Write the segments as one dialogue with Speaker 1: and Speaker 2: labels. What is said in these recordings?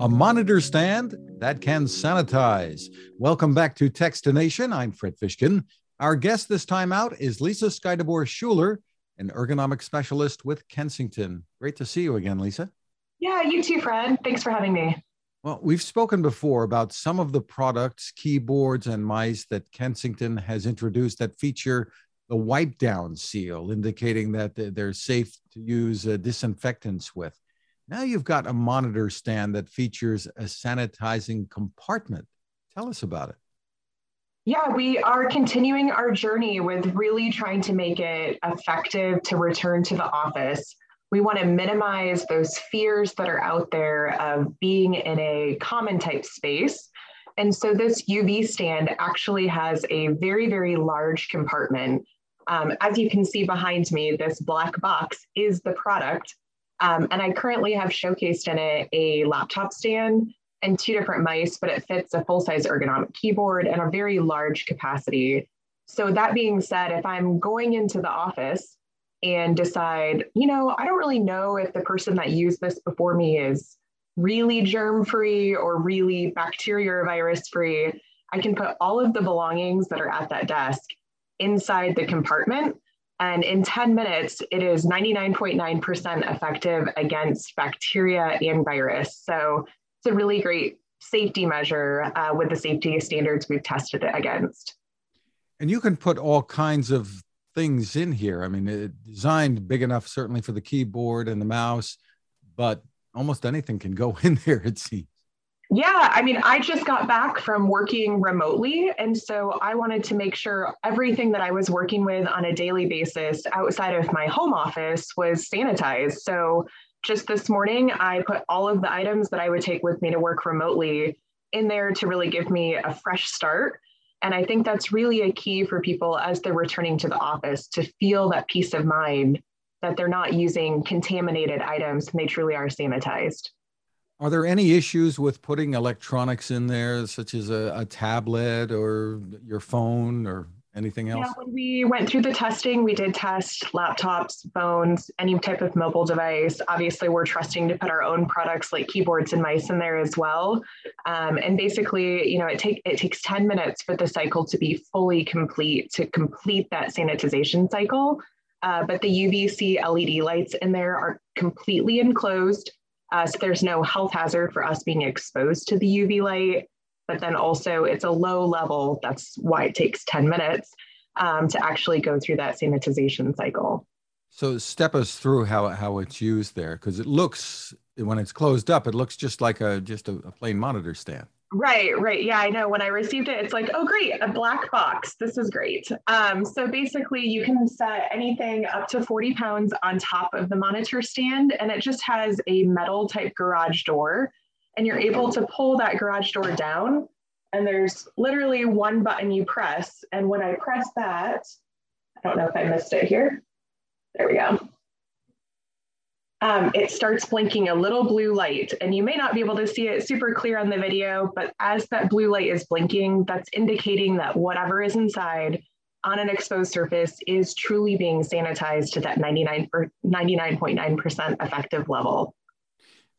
Speaker 1: a monitor stand that can sanitize. Welcome back to Techstination. I'm Fred Fishkin. Our guest this time out is Lisa Skydebor Schuler, an ergonomic specialist with Kensington. Great to see you again, Lisa.
Speaker 2: Yeah, you too, Fred. Thanks for having me.
Speaker 1: Well, we've spoken before about some of the products, keyboards, and mice that Kensington has introduced that feature the wipe down seal, indicating that they're safe to use uh, disinfectants with. Now you've got a monitor stand that features a sanitizing compartment. Tell us about it.
Speaker 2: Yeah, we are continuing our journey with really trying to make it effective to return to the office. We want to minimize those fears that are out there of being in a common type space. And so this UV stand actually has a very, very large compartment. Um, as you can see behind me, this black box is the product um, and I currently have showcased in it a laptop stand and two different mice, but it fits a full size ergonomic keyboard and a very large capacity. So, that being said, if I'm going into the office and decide, you know, I don't really know if the person that used this before me is really germ free or really bacteria or virus free, I can put all of the belongings that are at that desk inside the compartment and in 10 minutes, it is 99.9% effective against bacteria and virus. So it's a really great safety measure uh, with the safety standards we've tested it against.
Speaker 1: And you can put all kinds of things in here. I mean, it designed big enough certainly for the keyboard and the mouse, but almost anything can go in there, it seems.
Speaker 2: Yeah, I mean, I just got back from working remotely. And so I wanted to make sure everything that I was working with on a daily basis outside of my home office was sanitized. So just this morning, I put all of the items that I would take with me to work remotely in there to really give me a fresh start. And I think that's really a key for people as they're returning to the office to feel that peace of mind that they're not using contaminated items and they truly are sanitized.
Speaker 1: Are there any issues with putting electronics in there, such as a, a tablet or your phone or anything else?
Speaker 2: Yeah, when we went through the testing, we did test laptops, phones, any type of mobile device. Obviously, we're trusting to put our own products like keyboards and mice in there as well. Um, and basically, you know, it take it takes 10 minutes for the cycle to be fully complete to complete that sanitization cycle. Uh, but the UVC LED lights in there are completely enclosed. Uh, so there's no health hazard for us being exposed to the UV light, but then also it's a low level. That's why it takes 10 minutes um, to actually go through that sanitization cycle.
Speaker 1: So step us through how, how it's used there, because it looks, when it's closed up, it looks just like a, just a, a plain monitor stand.
Speaker 2: Right, right. Yeah, I know. When I received it, it's like, oh, great, a black box. This is great. Um, so basically, you can set anything up to 40 pounds on top of the monitor stand, and it just has a metal type garage door. And you're able to pull that garage door down, and there's literally one button you press. And when I press that, I don't know if I missed it here. There we go um, it starts blinking a little blue light. And you may not be able to see it super clear on the video, but as that blue light is blinking, that's indicating that whatever is inside on an exposed surface is truly being sanitized to that 99 99.9% effective level.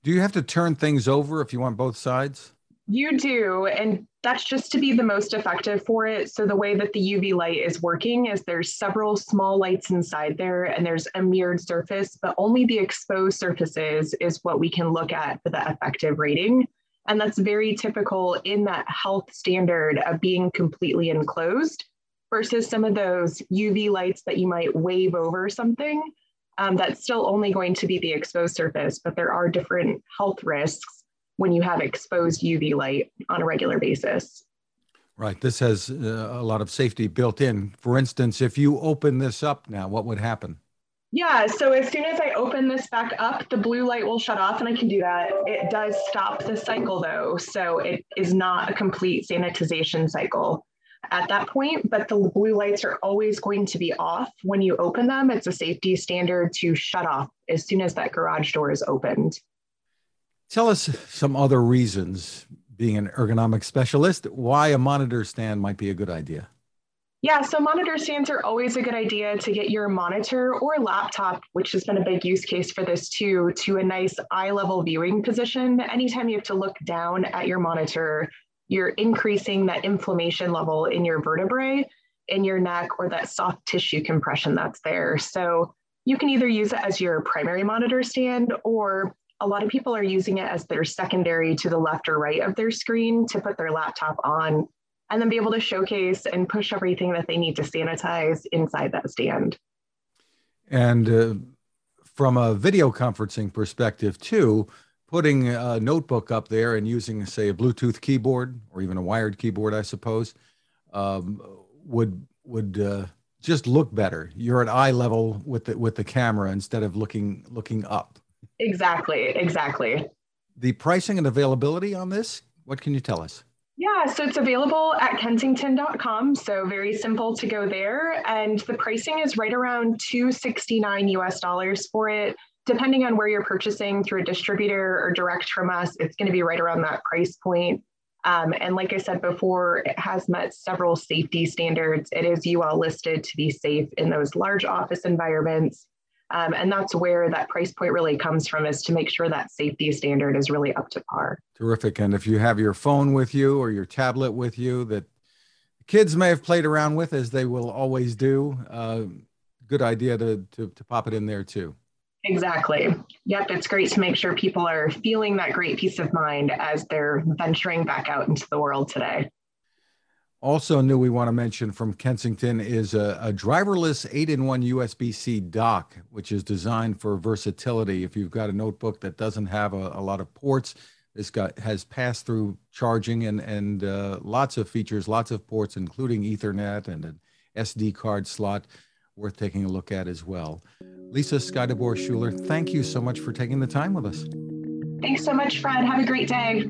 Speaker 1: Do you have to turn things over if you want both sides?
Speaker 2: You do. And that's just to be the most effective for it. So the way that the UV light is working is there's several small lights inside there and there's a mirrored surface, but only the exposed surfaces is what we can look at for the effective rating. And that's very typical in that health standard of being completely enclosed versus some of those UV lights that you might wave over something. Um, that's still only going to be the exposed surface, but there are different health risks when you have exposed UV light on a regular basis.
Speaker 1: Right. This has uh, a lot of safety built in. For instance, if you open this up now, what would happen?
Speaker 2: Yeah, so as soon as I open this back up, the blue light will shut off and I can do that. It does stop the cycle though, so it is not a complete sanitization cycle at that point, but the blue lights are always going to be off when you open them. It's a safety standard to shut off as soon as that garage door is opened.
Speaker 1: Tell us some other reasons, being an ergonomic specialist, why a monitor stand might be a good idea.
Speaker 2: Yeah, so monitor stands are always a good idea to get your monitor or laptop, which has been a big use case for this too, to a nice eye level viewing position. Anytime you have to look down at your monitor, you're increasing that inflammation level in your vertebrae, in your neck, or that soft tissue compression that's there. So you can either use it as your primary monitor stand, or a lot of people are using it as their secondary to the left or right of their screen to put their laptop on and then be able to showcase and push everything that they need to sanitize inside that stand.
Speaker 1: And uh, from a video conferencing perspective, too, putting a notebook up there and using, say, a Bluetooth keyboard or even a wired keyboard, I suppose, um, would would uh, just look better. You're at eye level with the with the camera instead of looking looking up.
Speaker 2: Exactly. Exactly.
Speaker 1: The pricing and availability on this. What can you tell us?
Speaker 2: Yeah, so it's available at kensington.com. So very simple to go there. And the pricing is right around 269 US dollars for it. Depending on where you're purchasing through a distributor or direct from us, it's going to be right around that price point. Um, and like I said before, it has met several safety standards. It is UL listed to be safe in those large office environments. Um, and that's where that price point really comes from is to make sure that safety standard is really up to par.
Speaker 1: Terrific. And if you have your phone with you or your tablet with you that kids may have played around with, as they will always do, uh, good idea to, to, to pop it in there too.
Speaker 2: Exactly. Yep. It's great to make sure people are feeling that great peace of mind as they're venturing back out into the world today.
Speaker 1: Also, new we want to mention from Kensington is a, a driverless 8 in 1 USB C dock, which is designed for versatility. If you've got a notebook that doesn't have a, a lot of ports, this got has pass through charging and, and uh, lots of features, lots of ports, including Ethernet and an SD card slot, worth taking a look at as well. Lisa Skydebor Schuler, thank you so much for taking the time with us.
Speaker 2: Thanks so much, Fred. Have a great day.